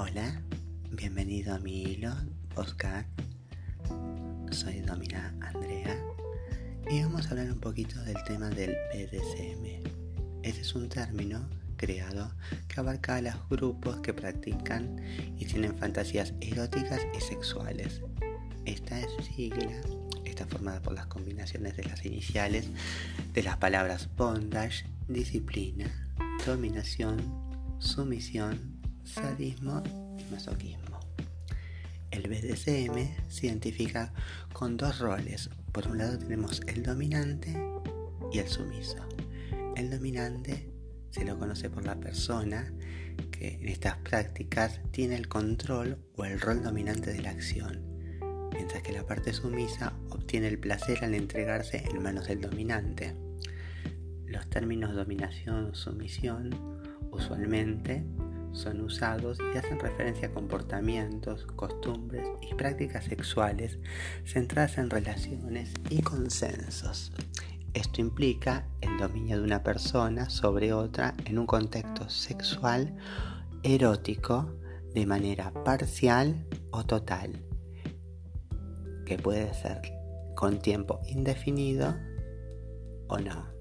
Hola, bienvenido a mi hilo podcast. Soy Domina Andrea y vamos a hablar un poquito del tema del BDSM. Este es un término creado que abarca a los grupos que practican y tienen fantasías eróticas y sexuales. Esta es sigla está formada por las combinaciones de las iniciales de las palabras bondage, disciplina, dominación, sumisión, sadismo y masoquismo. El BDSM se identifica con dos roles. Por un lado tenemos el dominante y el sumiso. El dominante se lo conoce por la persona que en estas prácticas tiene el control o el rol dominante de la acción, mientras que la parte sumisa obtiene el placer al entregarse en manos del dominante. Los términos dominación sumisión usualmente son usados y hacen referencia a comportamientos, costumbres y prácticas sexuales centradas en relaciones y consensos. Esto implica el dominio de una persona sobre otra en un contexto sexual erótico de manera parcial o total, que puede ser con tiempo indefinido o no.